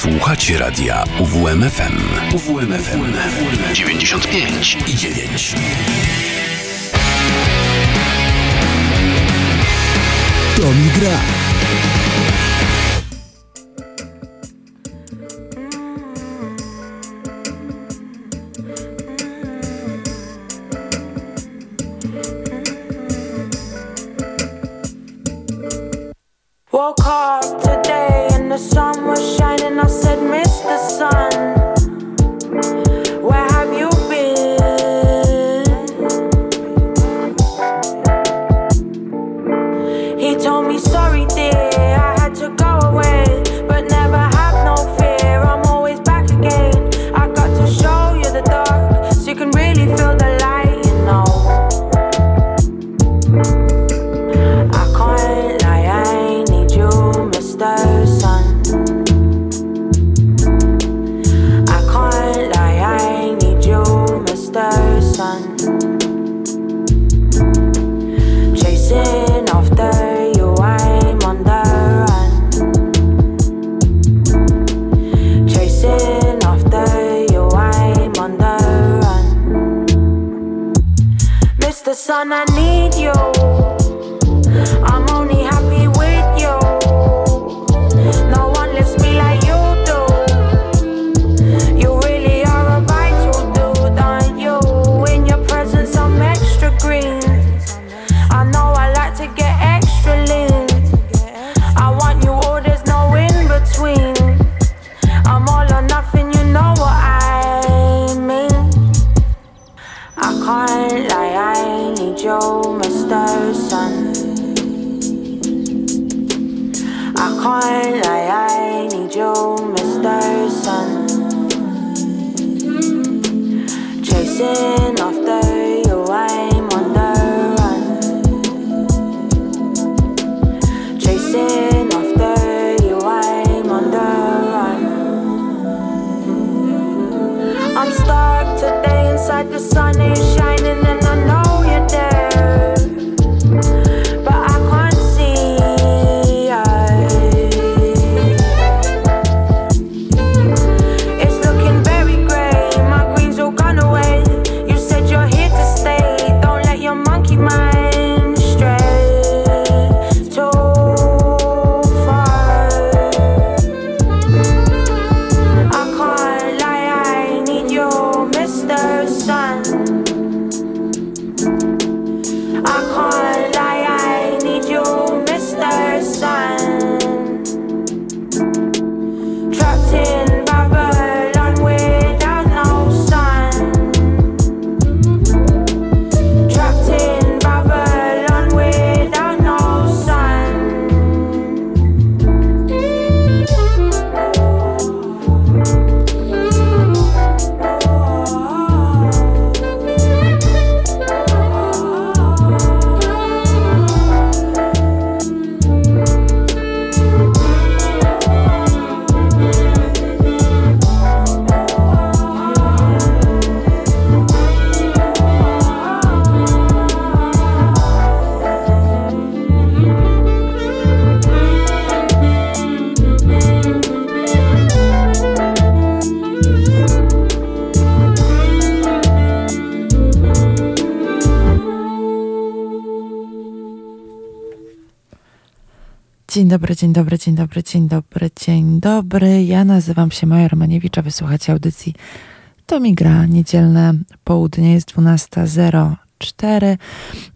Słuchacie radia UWMFM. UWMFM 95 i 9. To mi gra. I can't lie, I need you, Mr. Sun. Chasing after you, I'm on the run. Chasing after you, I'm on the run. I'm stuck today inside the sun Dzień dobry, dzień dobry, dzień dobry, dzień dobry, dzień dobry. Ja nazywam się Maja Romaniewicz, a wysłuchacie audycji To mi gra. Niedzielne południe jest 12.04.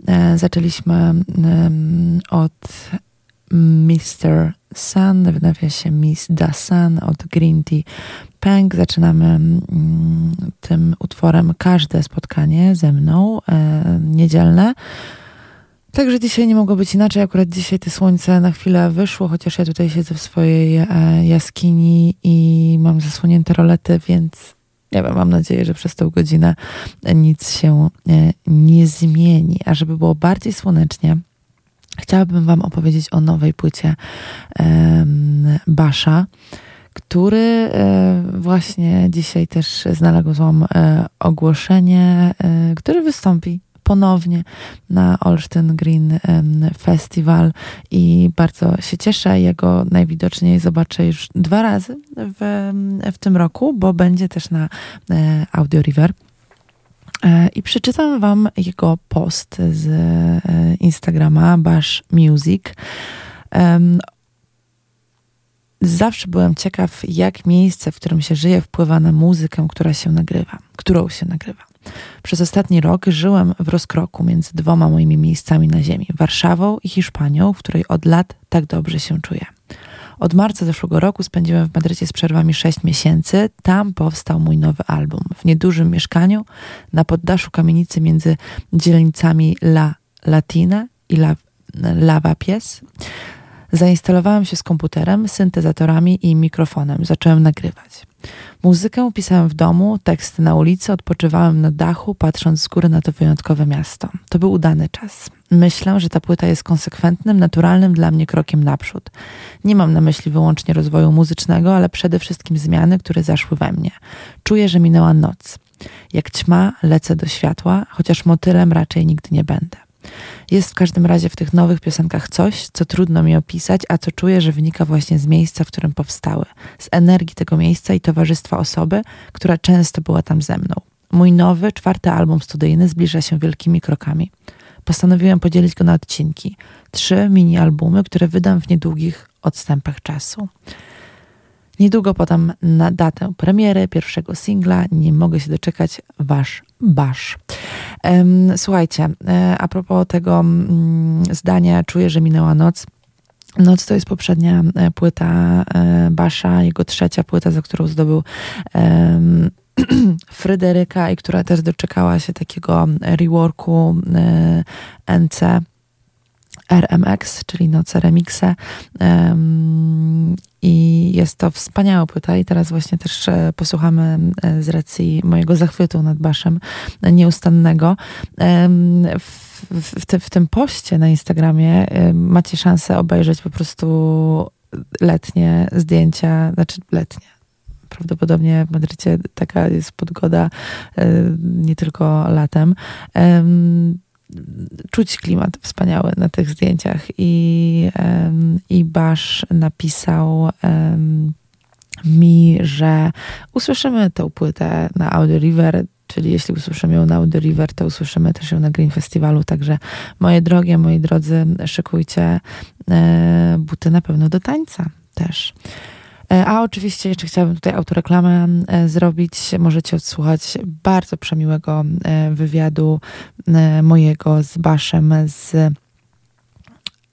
E, zaczęliśmy od Mr. Sun, w nawiasie Miss Da Sun od Green Tea Punk. Zaczynamy tym utworem każde spotkanie ze mną e, niedzielne. Także dzisiaj nie mogło być inaczej. Akurat dzisiaj to słońce na chwilę wyszło, chociaż ja tutaj siedzę w swojej e, jaskini i mam zasłonięte rolety, więc nie wiem, mam nadzieję, że przez tą godzinę nic się e, nie zmieni. A żeby było bardziej słonecznie, chciałabym Wam opowiedzieć o nowej płycie Basza, który e, właśnie dzisiaj też znalazłam ogłoszenie, który wystąpi ponownie na Olsztyn Green Festival i bardzo się cieszę. Ja go najwidoczniej zobaczę już dwa razy w, w tym roku, bo będzie też na e, Audio River. E, I przeczytam Wam jego post z e, Instagrama Bash Music. Zawsze byłem ciekaw, jak miejsce, w którym się żyje, wpływa na muzykę, która się nagrywa, którą się nagrywa. Przez ostatni rok żyłem w rozkroku między dwoma moimi miejscami na ziemi Warszawą i Hiszpanią, w której od lat tak dobrze się czuję. Od marca zeszłego roku spędziłem w Madrycie z przerwami 6 miesięcy. Tam powstał mój nowy album. W niedużym mieszkaniu na poddaszu kamienicy między dzielnicami La Latina i La, Lava Pies. Zainstalowałem się z komputerem, syntezatorami i mikrofonem. Zacząłem nagrywać. Muzykę pisałem w domu, teksty na ulicy, odpoczywałem na dachu, patrząc z góry na to wyjątkowe miasto. To był udany czas. Myślę, że ta płyta jest konsekwentnym, naturalnym dla mnie krokiem naprzód. Nie mam na myśli wyłącznie rozwoju muzycznego, ale przede wszystkim zmiany, które zaszły we mnie. Czuję, że minęła noc. Jak ćma, lecę do światła, chociaż motylem raczej nigdy nie będę. Jest w każdym razie w tych nowych piosenkach coś, co trudno mi opisać, a co czuję, że wynika właśnie z miejsca, w którym powstały, z energii tego miejsca i towarzystwa osoby, która często była tam ze mną. Mój nowy, czwarty album studyjny zbliża się wielkimi krokami. Postanowiłem podzielić go na odcinki. Trzy mini-albumy, które wydam w niedługich odstępach czasu. Niedługo podam datę premiery pierwszego singla. Nie mogę się doczekać. Wasz Basz. Słuchajcie, e, a propos tego mm, zdania, czuję, że minęła noc. Noc to jest poprzednia e, płyta e, Basza, jego trzecia płyta, za którą zdobył Fryderyka i która też doczekała się takiego reworku NC RMX, czyli Noce Remixe. I jest to wspaniała płyta i teraz właśnie też e, posłuchamy e, z racji mojego zachwytu nad Baszem nieustannego. W, w, te, w tym poście na Instagramie macie szansę obejrzeć po prostu letnie zdjęcia, znaczy letnie, prawdopodobnie w Madrycie taka jest pogoda e, nie tylko latem czuć klimat wspaniały na tych zdjęciach i, i Basz napisał mi, że usłyszymy tę płytę na Audio River, czyli jeśli usłyszymy ją na Audio River, to usłyszymy też ją na Green Festiwalu, także moje drogie, moi drodzy, szykujcie e, buty na pewno do tańca też. E, a oczywiście jeszcze chciałabym tutaj autoreklamę e, zrobić. Możecie odsłuchać bardzo przemiłego e, wywiadu mojego z Baszem z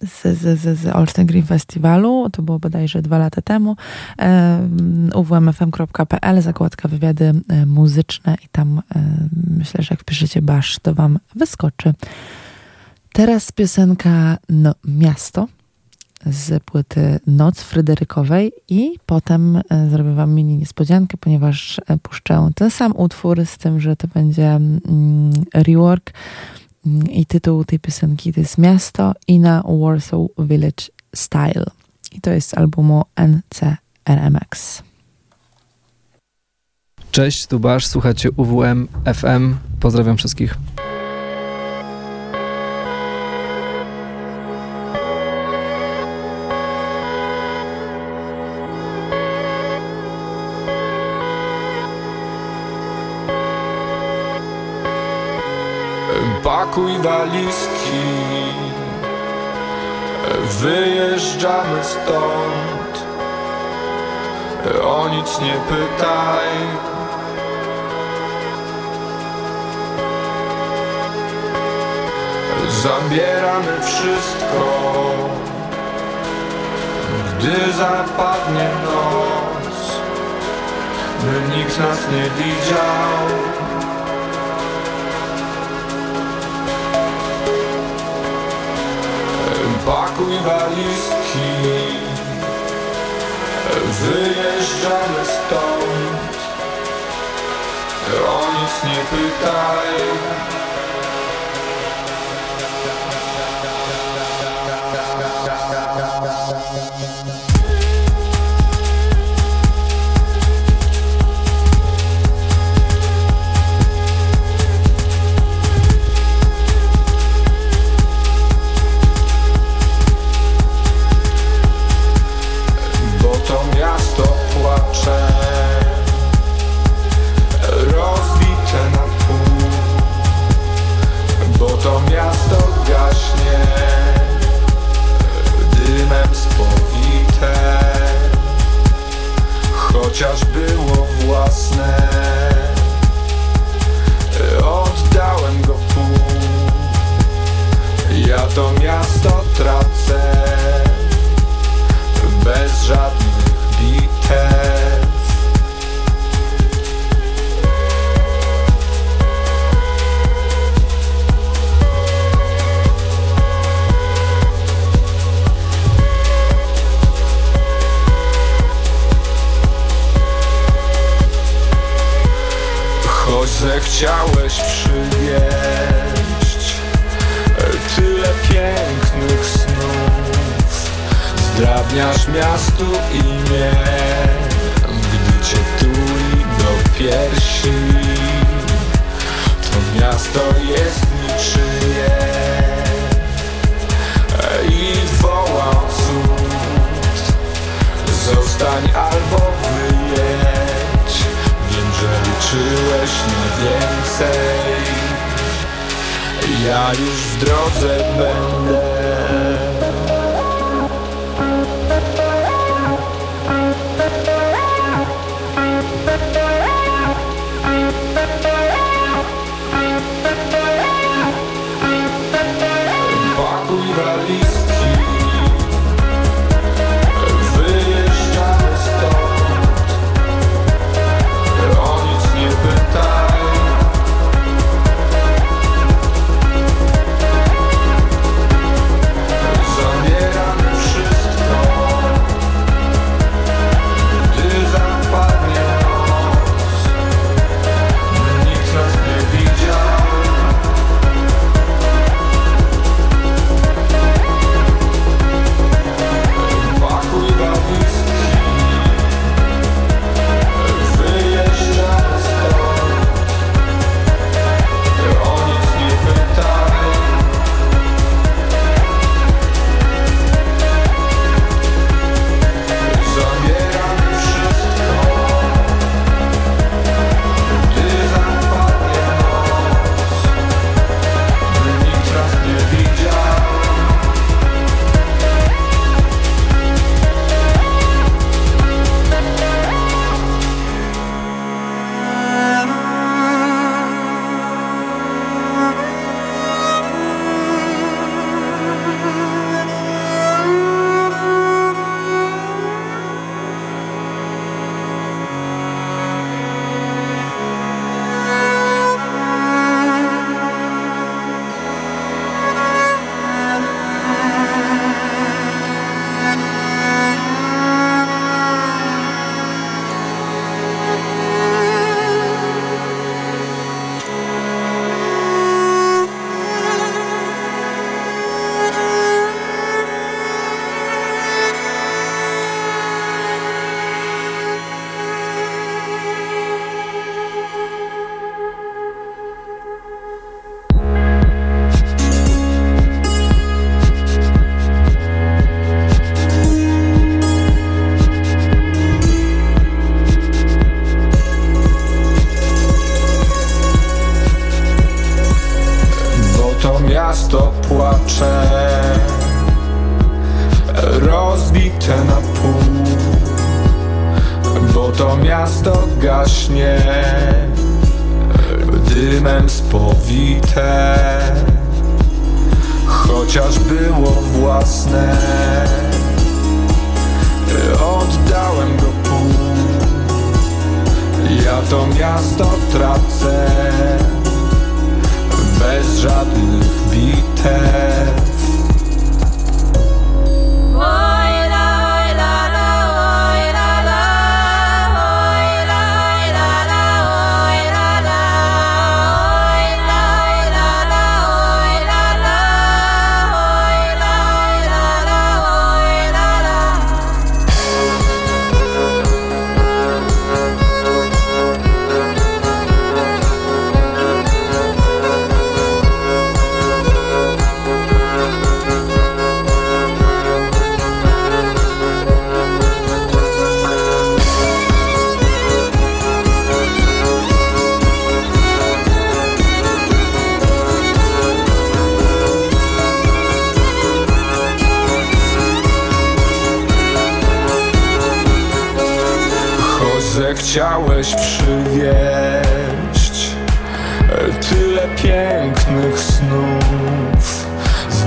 z, z, z, z Olsztyn Green Festiwalu, to było bodajże dwa lata temu, uwmfm.pl, zakładka wywiady muzyczne i tam myślę, że jak piszecie Basz, to wam wyskoczy. Teraz piosenka no, Miasto z płyty Noc Fryderykowej i potem e, zrobię wam mini niespodziankę, ponieważ e, puszczę ten sam utwór z tym, że to będzie mm, rework mm, i tytuł tej piosenki to jest Miasto i na Warsaw Village Style i to jest z albumu NCRMX. Cześć, tu Basz, słuchacie UWM FM. Pozdrawiam wszystkich. Pakuj walizki. Wyjeżdżamy stąd. O nic nie pytaj. Zabieramy wszystko Gdy zapadnie noc. By nikt nas nie widział pakuj walizki. Wyjeżdżamy stąd. O nic nie pytaj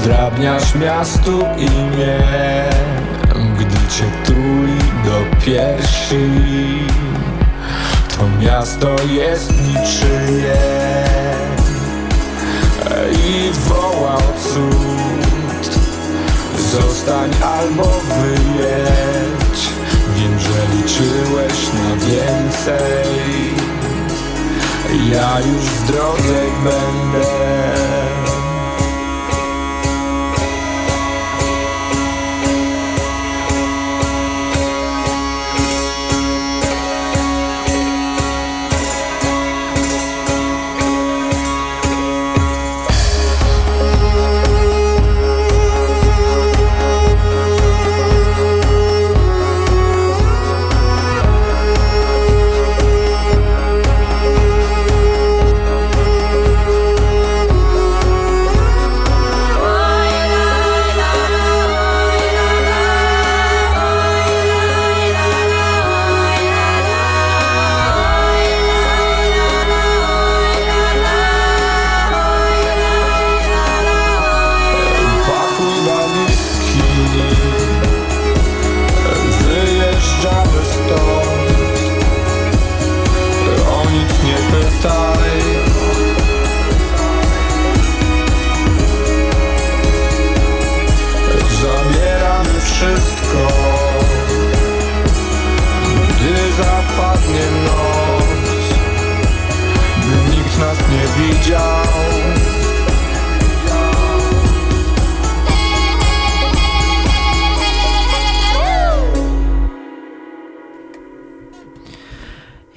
Zdrabniasz miastu imię Gdy cię tuli do piersi. To miasto jest niczyje I wołał cud. Zostań albo wyjedź. Wiem, że liczyłeś na więcej. Ja już w drodze będę.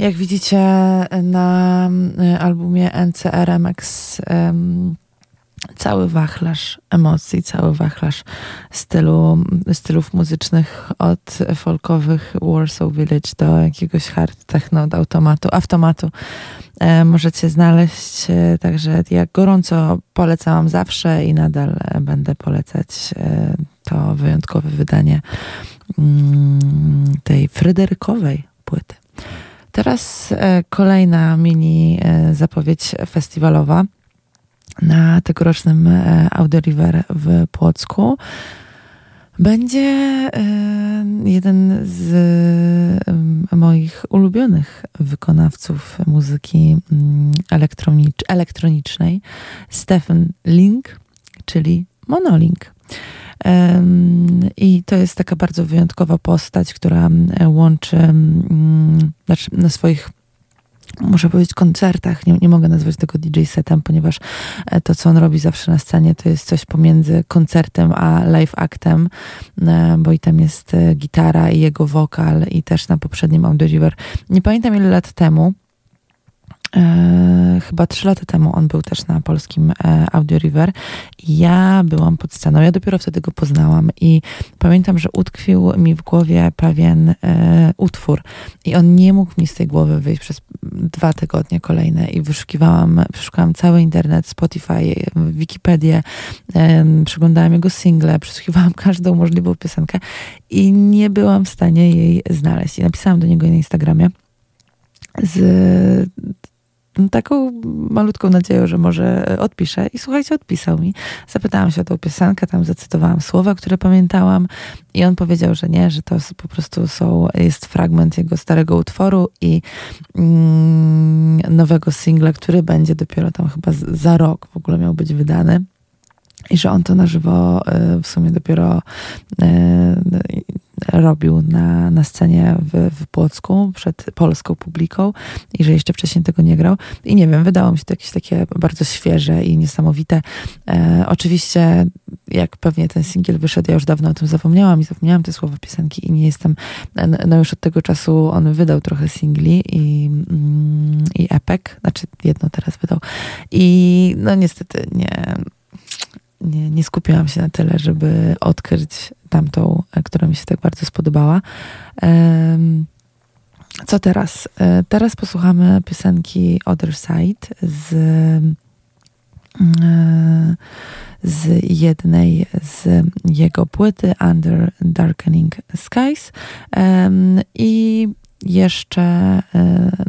Jak widzicie na y, albumie NCRMX um, cały wachlarz emocji, cały wachlarz stylu, stylów muzycznych od folkowych Warsaw Village do jakiegoś hard techno, do automatu, automatu e, możecie znaleźć. E, także ja gorąco polecałam zawsze i nadal będę polecać e, to wyjątkowe wydanie mm, tej Fryderykowej płyty. Teraz e, kolejna mini e, zapowiedź festiwalowa na tegorocznym e, Audio River w Płocku. Będzie jeden z moich ulubionych wykonawców muzyki mm, elektronicz elektronicznej, Stephen Link, czyli Monolink. I to jest taka bardzo wyjątkowa postać, która łączy znaczy na swoich muszę powiedzieć, koncertach. Nie, nie mogę nazwać tego DJ setem, ponieważ e, to, co on robi zawsze na scenie, to jest coś pomiędzy koncertem a live actem, e, bo i tam jest e, gitara i jego wokal i też na poprzednim Audio River. Nie pamiętam ile lat temu, E, chyba trzy lata temu on był też na polskim e, Audio River. Ja byłam pod sceną, ja dopiero wtedy go poznałam i pamiętam, że utkwił mi w głowie pewien e, utwór i on nie mógł mi z tej głowy wyjść przez dwa tygodnie kolejne i wyszukiwałam, przeszukałam cały internet, Spotify, Wikipedię, e, przeglądałam jego single, przesłuchiwałam każdą możliwą piosenkę i nie byłam w stanie jej znaleźć. I napisałam do niego na Instagramie z taką malutką nadzieją, że może odpiszę. I słuchajcie, odpisał mi. Zapytałam się o tą piosenkę, tam zacytowałam słowa, które pamiętałam i on powiedział, że nie, że to po prostu są, jest fragment jego starego utworu i mm, nowego singla, który będzie dopiero tam chyba za rok w ogóle miał być wydany i że on to na żywo e, w sumie dopiero e, robił na, na scenie w, w Płocku przed polską publiką i że jeszcze wcześniej tego nie grał. I nie wiem, wydało mi się to jakieś takie bardzo świeże i niesamowite. E, oczywiście, jak pewnie ten singiel wyszedł, ja już dawno o tym zapomniałam i zapomniałam te słowa piosenki i nie jestem, no już od tego czasu on wydał trochę singli i, mm, i epek, znaczy jedno teraz wydał. I no niestety nie nie, nie skupiłam się na tyle, żeby odkryć tamtą, e, która mi się tak bardzo spodobała. Co teraz? E, teraz posłuchamy piosenki Other Side z, e, z jednej z jego płyty Under Darkening Skies i jeszcze e,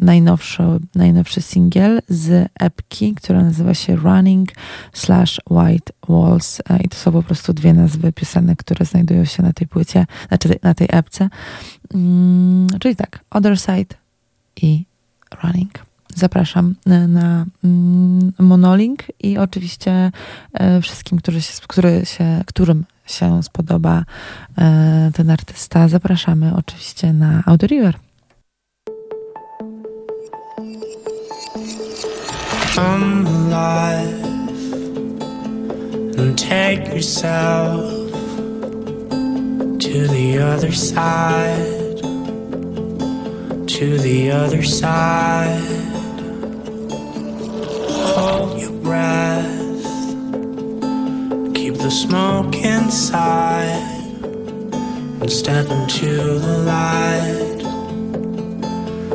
najnowszy, najnowszy singiel z epki, która nazywa się Running slash White Walls e, i to są po prostu dwie nazwy piosenek, które znajdują się na tej płycie, znaczy na tej epce. Mm, czyli tak, Other Side i Running. Zapraszam na, na mm, Monolink i oczywiście e, wszystkim, którzy się, który się, którym się spodoba ten artysta, zapraszamy oczywiście na Audio River. come alive and take yourself to the other side, to the other side. Hold your breath, keep the smoke inside, and step into the light,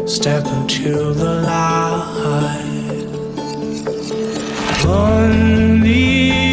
step into the light. 等你。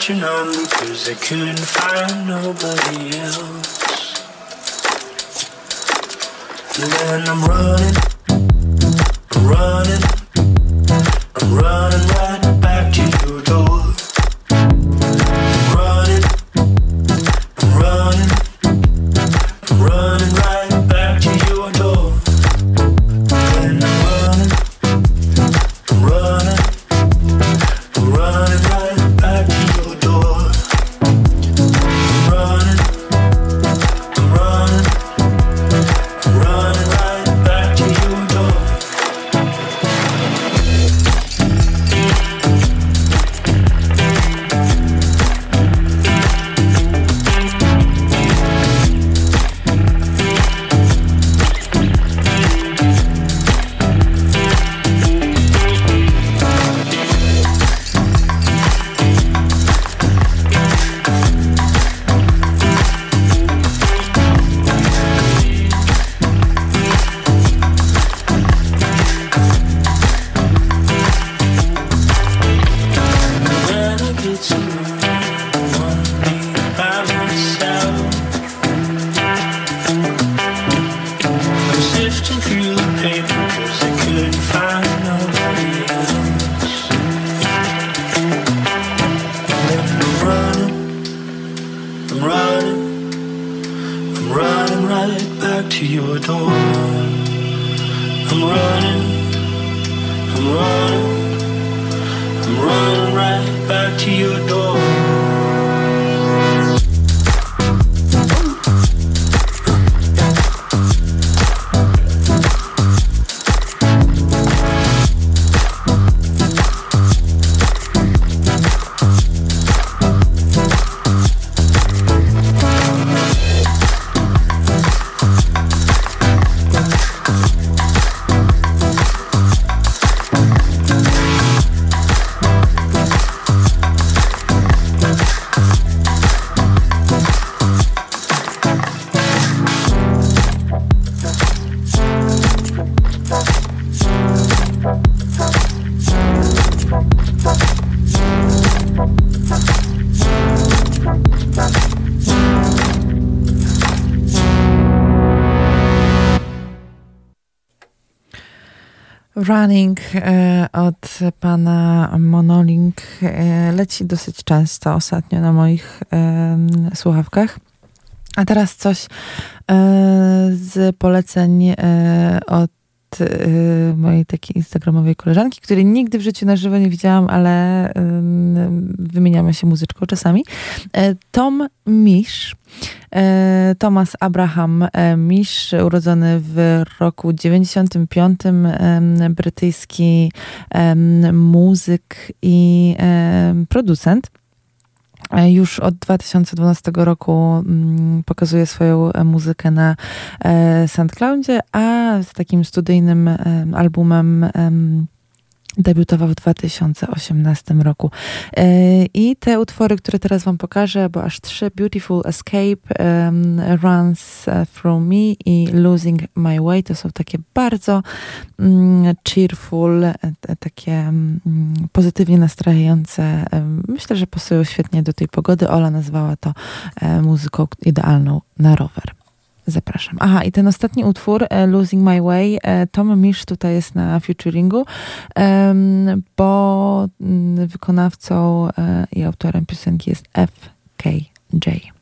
Out your number cause I couldn't find nobody else. And then I'm running, I'm running, I'm running right back to your Running e, od pana Monolink e, leci dosyć często ostatnio na moich słuchawkach. A teraz coś e, z poleceń od e, mojej takiej instagramowej koleżanki, której nigdy w życiu na żywo nie widziałam, ale wymieniamy się muzyczką czasami. E, Tom Misz, e, Thomas Abraham e, Misz, urodzony w roku 95, em, brytyjski muzyk i producent. E, Już od 2012 roku mm, pokazuje swoją e, muzykę na e, SoundCloudzie, a z takim studyjnym em, albumem em, debiutował w 2018 roku. E, I te utwory, które teraz Wam pokażę, bo aż trzy, Beautiful Escape, em, Runs e, Through Me i Losing My Way, to są takie bardzo mm, cheerful, e, takie mm, pozytywnie nastrajające. Myślę, że pasują świetnie do tej pogody. Ola nazwała to muzyką idealną na rower. Zapraszam. Aha, i ten ostatni utwór, e, Losing My Way, e, Tom Misz tutaj jest na featuringu, bo mm, wykonawcą e, i autorem piosenki jest FKJ.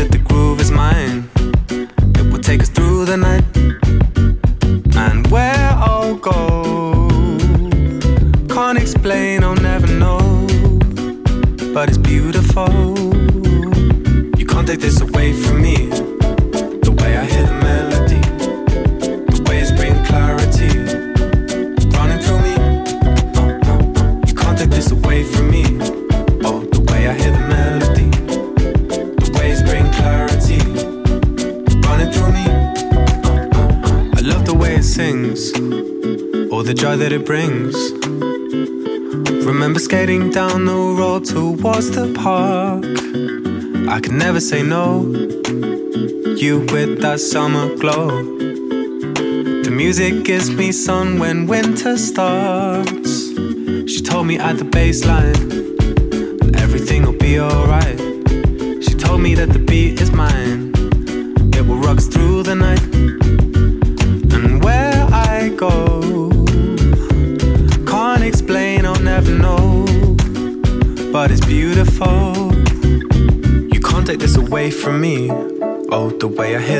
that the groove is mine. It will take us through the night. summer glow. The music gives me sun when winter starts. She told me at the baseline, and everything'll be alright. She told me that the beat is mine. It will rock through the night. And where I go, can't explain, I'll never know. But it's beautiful. You can't take this away from me. Oh, the way I hear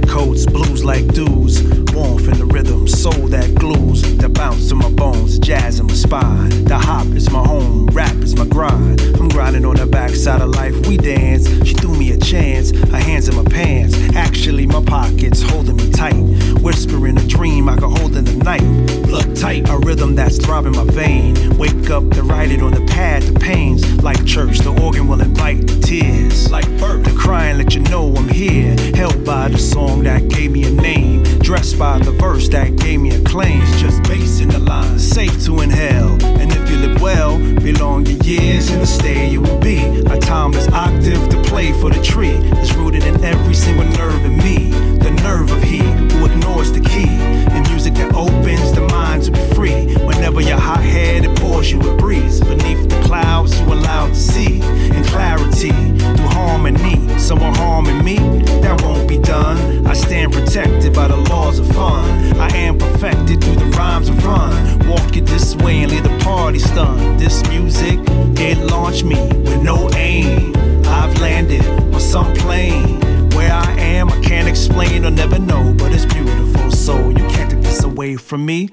coats, blues like dudes. Warmth in the rhythm, soul that glues, the bounce to my bones, jazz in my spine. The hop is my home, rap is my grind. I'm grinding on the backside of life, we dance. She threw me a chance, her hands in my pants. Actually, my pockets holding me tight. Whispering a dream I could hold in the night. Blood tight, a rhythm that's throbbing my vein. Wake up to write it on the pad, the pains. Like church, the organ will invite the tears. Like birth, the crying, let you know I'm here. Held by the song that gave me a name. Dressed by the verse that gave me a claim. It's just bass in the line, safe to inhale. And if you live well, belong your years in the state you will be. A timeless octave to play for the tree. It's rooted in every single nerve in me. The nerve of he who ignores the key. In music that opens the mind to be free. Whenever you're hot headed, pours you a breeze. Beneath the clouds, you allowed to see. In clarity, through harmony. Someone harming me, that won't be done. I stand protected by the laws of fun. I am perfected through the rhymes of run. Walk it this way and leave the party stunned. This music, it launched me with no aim. I've landed on some plane. Where I am, I can't explain or never know, but it's beautiful. So you can't take this away from me.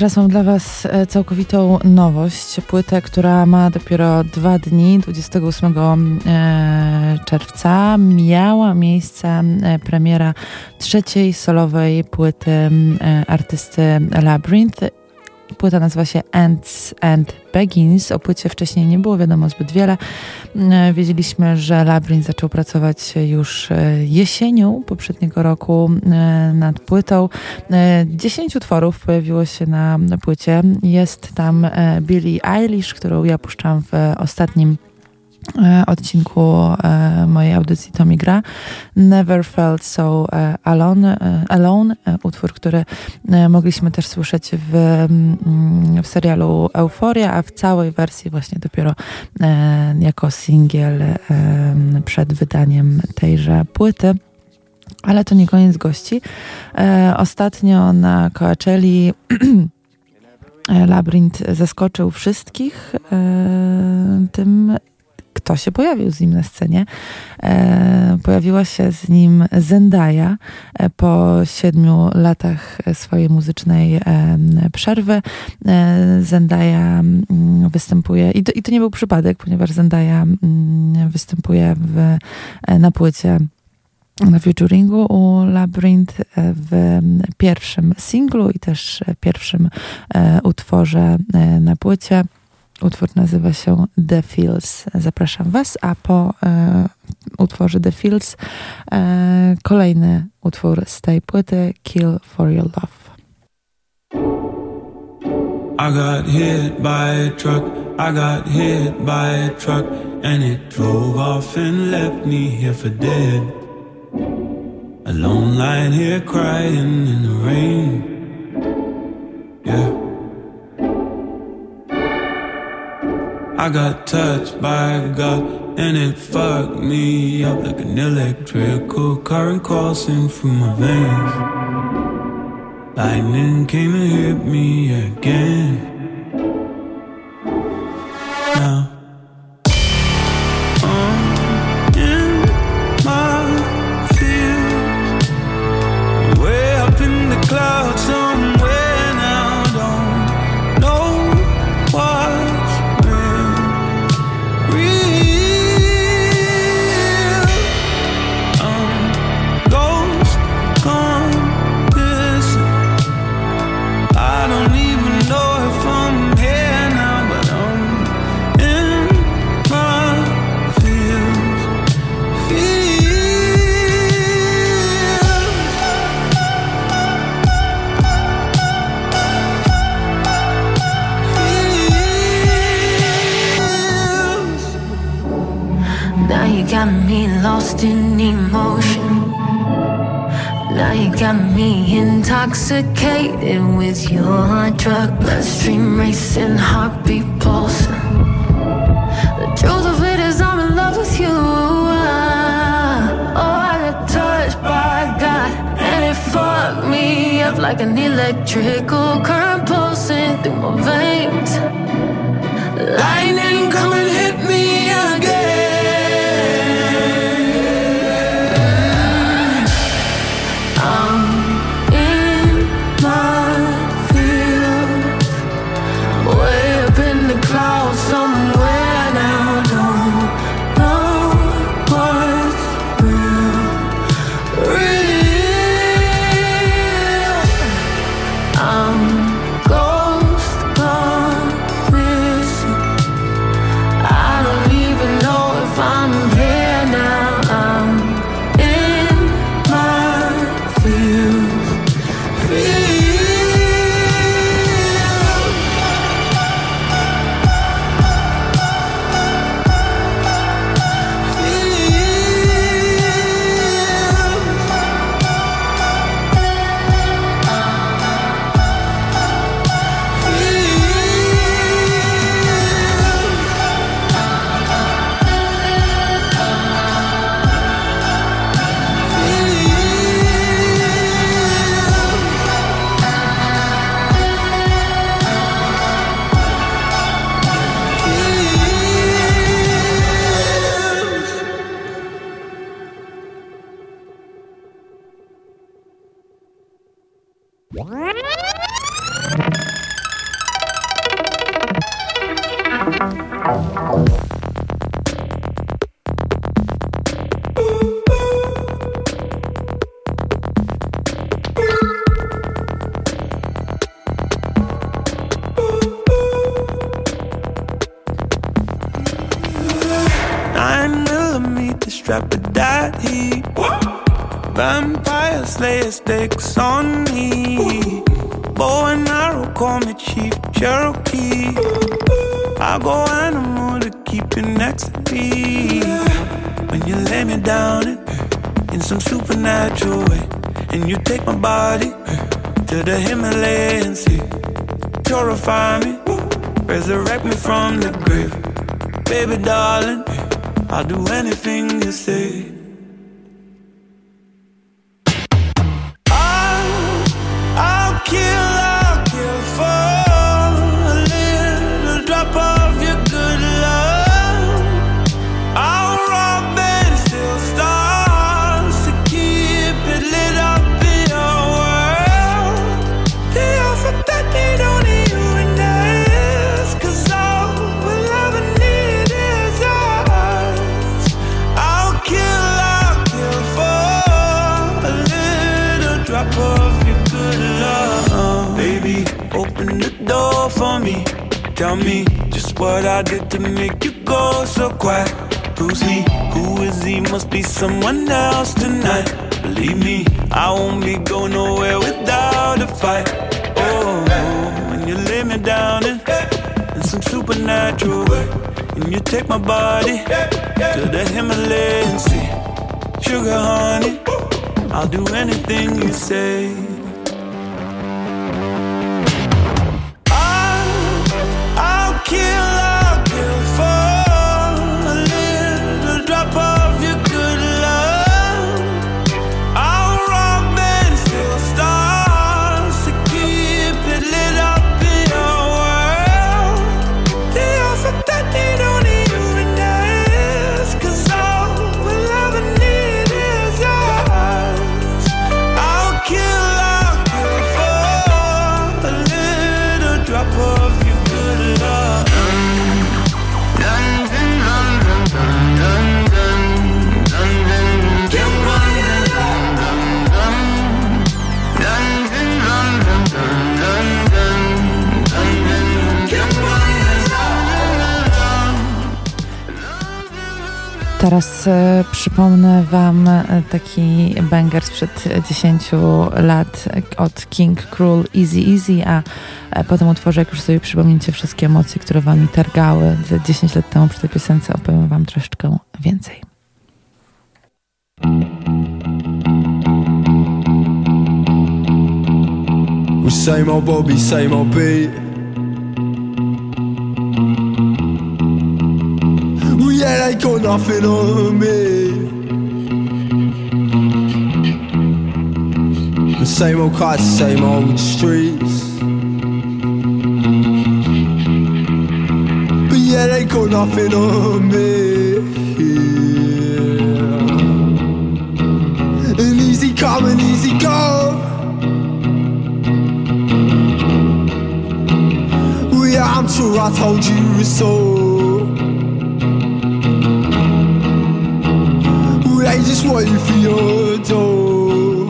Teraz mam dla Was e, całkowitą nowość. Płytę, która ma dopiero dwa dni, 28 e, czerwca. Miała miejsce e, premiera trzeciej solowej płyty artysty Labyrinth Płyta nazywa się Ants and Begins. O płycie wcześniej nie było wiadomo zbyt wiele. E, wiedzieliśmy, że Labyrinth zaczął pracować już e, jesienią poprzedniego roku e, nad płytą. Dziesięć utworów pojawiło się na płycie. Jest tam Billie Eilish, którą ja puszczam w ostatnim odcinku e, mojej audycji Tommy Gra. Never Felt So e, Alone, alone utwór, który mogliśmy też słyszeć w, mm, w serialu Euforia, a w całej wersji właśnie dopiero jako singiel przed wydaniem tejże płyty. Ale to nie koniec gości. Ostatnio na Coachelli Labyrinth zaskoczył wszystkich tym kto się pojawił z nim na scenie. E, pojawiła się z nim Zendaya e, po siedmiu latach swojej muzycznej e, przerwy. E, Zendaya mm, występuje, i to, i to nie był przypadek, ponieważ Zendaya mm, występuje w, e, na płycie na featuringu u Labyrinth e, w pierwszym singlu i też pierwszym utworze na płycie. Utwór nazywa się The Fields. Zapraszam Was, a po e, utworze The Fields e, kolejny utwór z tej płyty Kill for Your Love. I got hit by a truck, I got hit by a truck, and it drove off and left me here for dead. Alone lying here crying in the rain. Yeah. I got touched by God and it fucked me up like an electrical current coursing through my veins. Lightning came and hit me again. Now intoxicated with your drug, bloodstream racing, heartbeat pulsing. The truth of it is, I'm in love with you. oh, I got touched by God, and it fucked me up like an electrical current pulsing through my veins. Lightning heat. Vampire slayer stakes on me. Bow and arrow, call me Chief Cherokee. I go animal to keep you next to me. When you lay me down in, in some supernatural way, and you take my body to the Himalayas, sea, purify me, resurrect me from the grave, baby darling. I'll do anything you say. Someone else tonight. Believe me, I won't be going nowhere without a fight. Oh, when you lay me down in, in some supernatural way, and you take my body to the Himalayan sea. Sugar honey, I'll do anything you say. Teraz e, przypomnę Wam e, taki banger sprzed 10 lat od King Cruel Easy Easy, a e, po tym jak już sobie przypomnicie wszystkie emocje, które Wami targały 10 lat temu przy tej piosence, opowiem Wam troszeczkę więcej. Same old Bobby, same old beat they got nothing on me. The same old cars, same old streets. But yeah, they got nothing on me. Yeah. And easy come and easy go. Yeah, I'm sure I told you so. Just waiting for your door.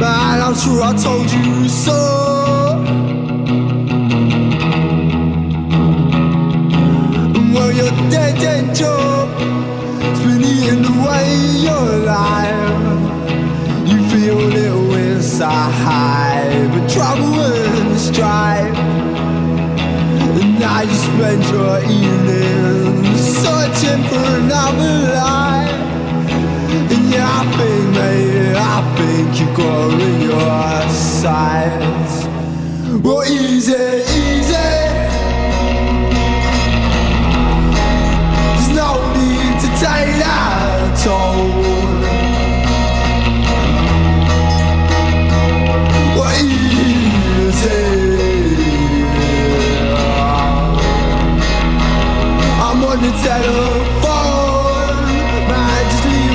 Man, I'm sure I told you so. Well, your dead end job has been eating away your life. You feel little inside, but trouble and strife. And now you spend your evenings searching for another life. And yeah, I think, mate, I think you got in your sights. Well, easy, easy. There's no need to take that toll. Well, easy. On the telephone. Just leave.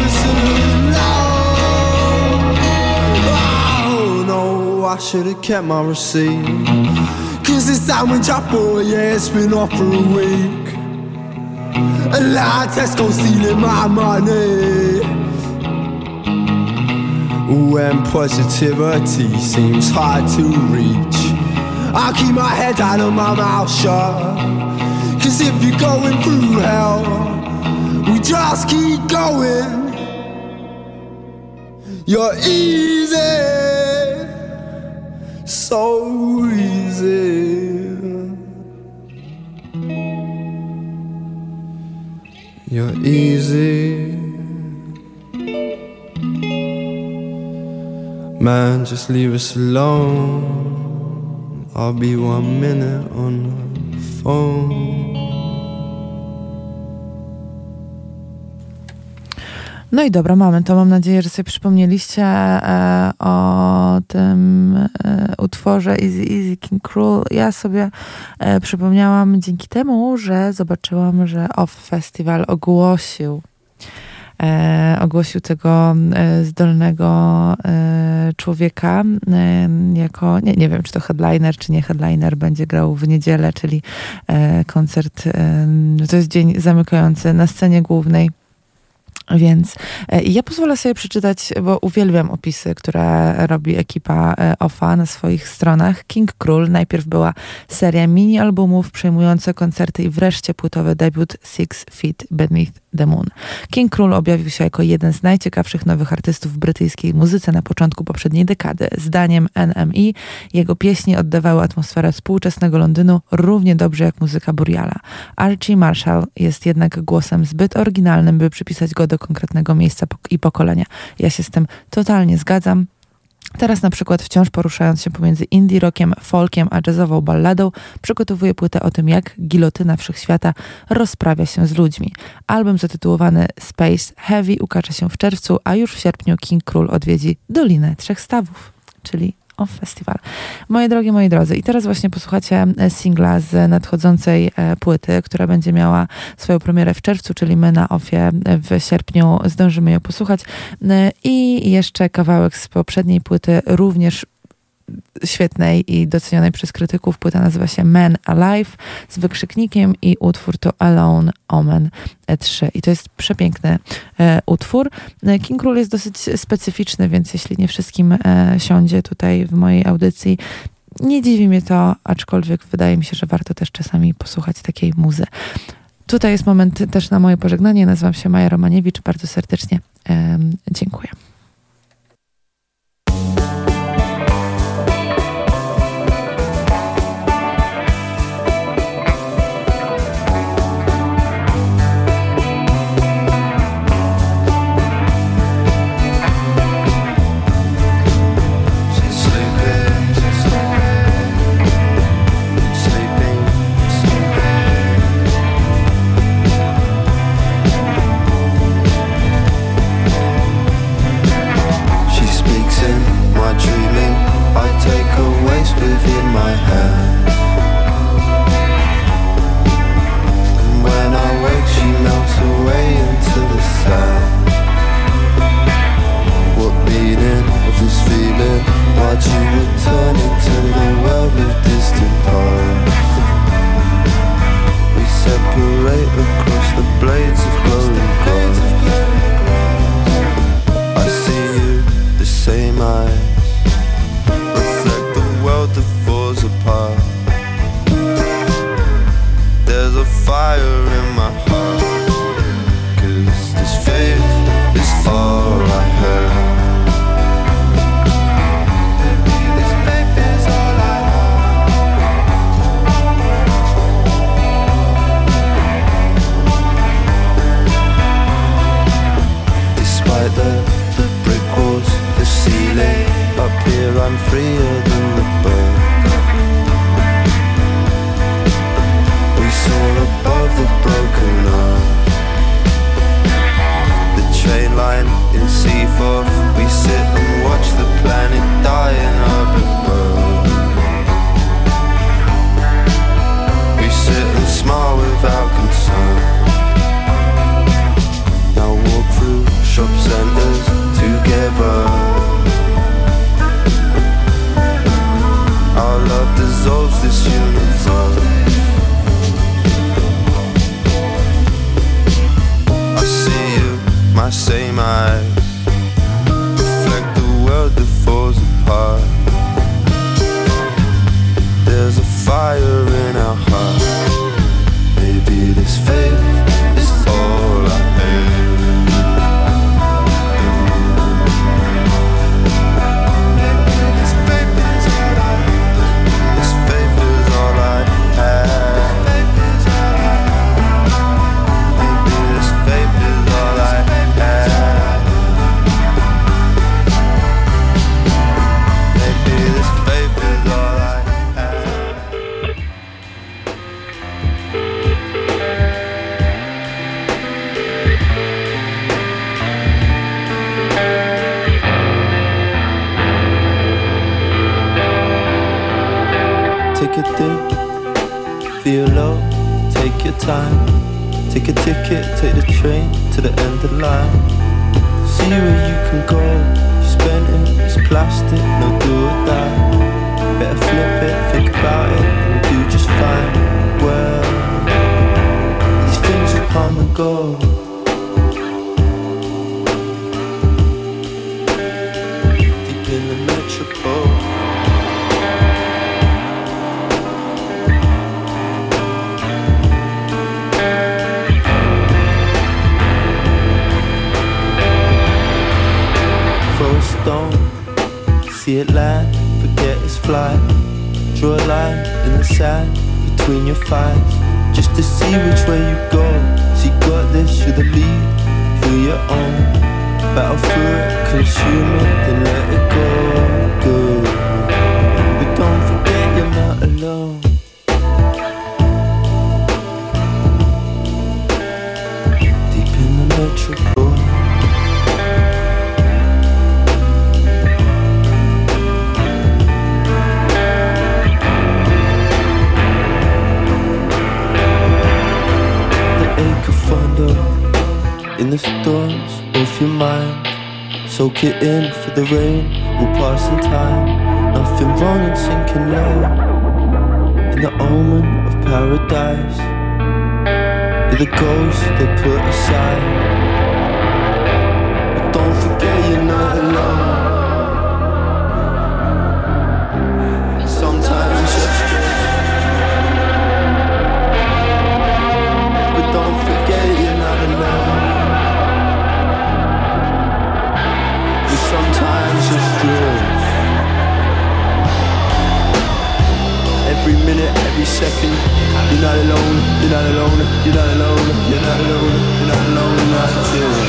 Oh no, I should've kept my receipt. Cause this sandwich I bought, yeah, it's been off for a week. And now Tesco stealing my money. When positivity seems hard to reach, I keep my head down and my mouth shut. As if you're going through hell. We just keep going. You're easy, so easy. You're easy. Man, just leave us alone. I'll be one minute on No i dobra, mamy to. Mam nadzieję, że sobie przypomnieliście e, o tym e, utworze Easy Easy King Cruel. Ja sobie e, przypomniałam dzięki temu, że zobaczyłam, że Off Festival ogłosił ogłosił tego e, zdolnego e, człowieka jako, nie, nie wiem, czy to headliner, czy nie headliner, będzie grał w niedzielę, czyli koncert, to jest dzień zamykający na scenie głównej więc e, ja pozwolę sobie przeczytać, bo uwielbiam opisy, które robi ekipa e, OFA na swoich stronach. King Król najpierw była seria mini-albumów przejmujące koncerty i wreszcie płytowy debiut Six Feet Beneath the Moon. King Król objawił się jako jeden z najciekawszych nowych artystów w brytyjskiej muzyce na początku poprzedniej dekady. Zdaniem NME jego pieśni oddawały atmosferę współczesnego Londynu równie dobrze jak muzyka Buriala. Archie Marshall jest jednak głosem zbyt oryginalnym, by przypisać go do konkretnego miejsca i pokolenia. Ja się z tym totalnie zgadzam. Teraz na przykład wciąż poruszając się pomiędzy indie rockiem, folkiem a jazzową balladą, przygotowuje płytę o tym, jak gilotyna wszechświata rozprawia się z ludźmi. Album zatytułowany Space Heavy ukaże się w czerwcu, a już w sierpniu King Król odwiedzi Dolinę Trzech Stawów, czyli Off Festival. Moje drogie, moi drodzy, i teraz właśnie posłuchacie e, singla z nadchodzącej e, płyty, która będzie miała swoją premierę w czerwcu, czyli my na Offie e, w sierpniu zdążymy ją posłuchać. I jeszcze kawałek z poprzedniej płyty, również świetnej i docenionej przez krytyków. Płyta nazywa się Man Alive z wykrzyknikiem i utwór to Alone Omen 3. I to jest przepiękny e, utwór. E, King Król jest dosyć specyficzny, więc jeśli nie wszystkim e, siądzie tutaj w mojej audycji, nie dziwi mnie to, aczkolwiek wydaje mi się, że warto też czasami posłuchać takiej muzy. Tutaj jest moment też na moje pożegnanie. Nazywam się Maja Romaniewicz. Bardzo serdecznie dziękuję. The sand between your thighs just to see which way you go. See, got this, you're the lead, you're your own. Battle for it, consume it, then let it go. Soak it in for the rain will pass in time. Nothing wrong in sinking low. In the omen of paradise. You're the ghost they put aside. Second, you're not alone, you're not alone, you're not alone, you're not alone, you're not alone, not you.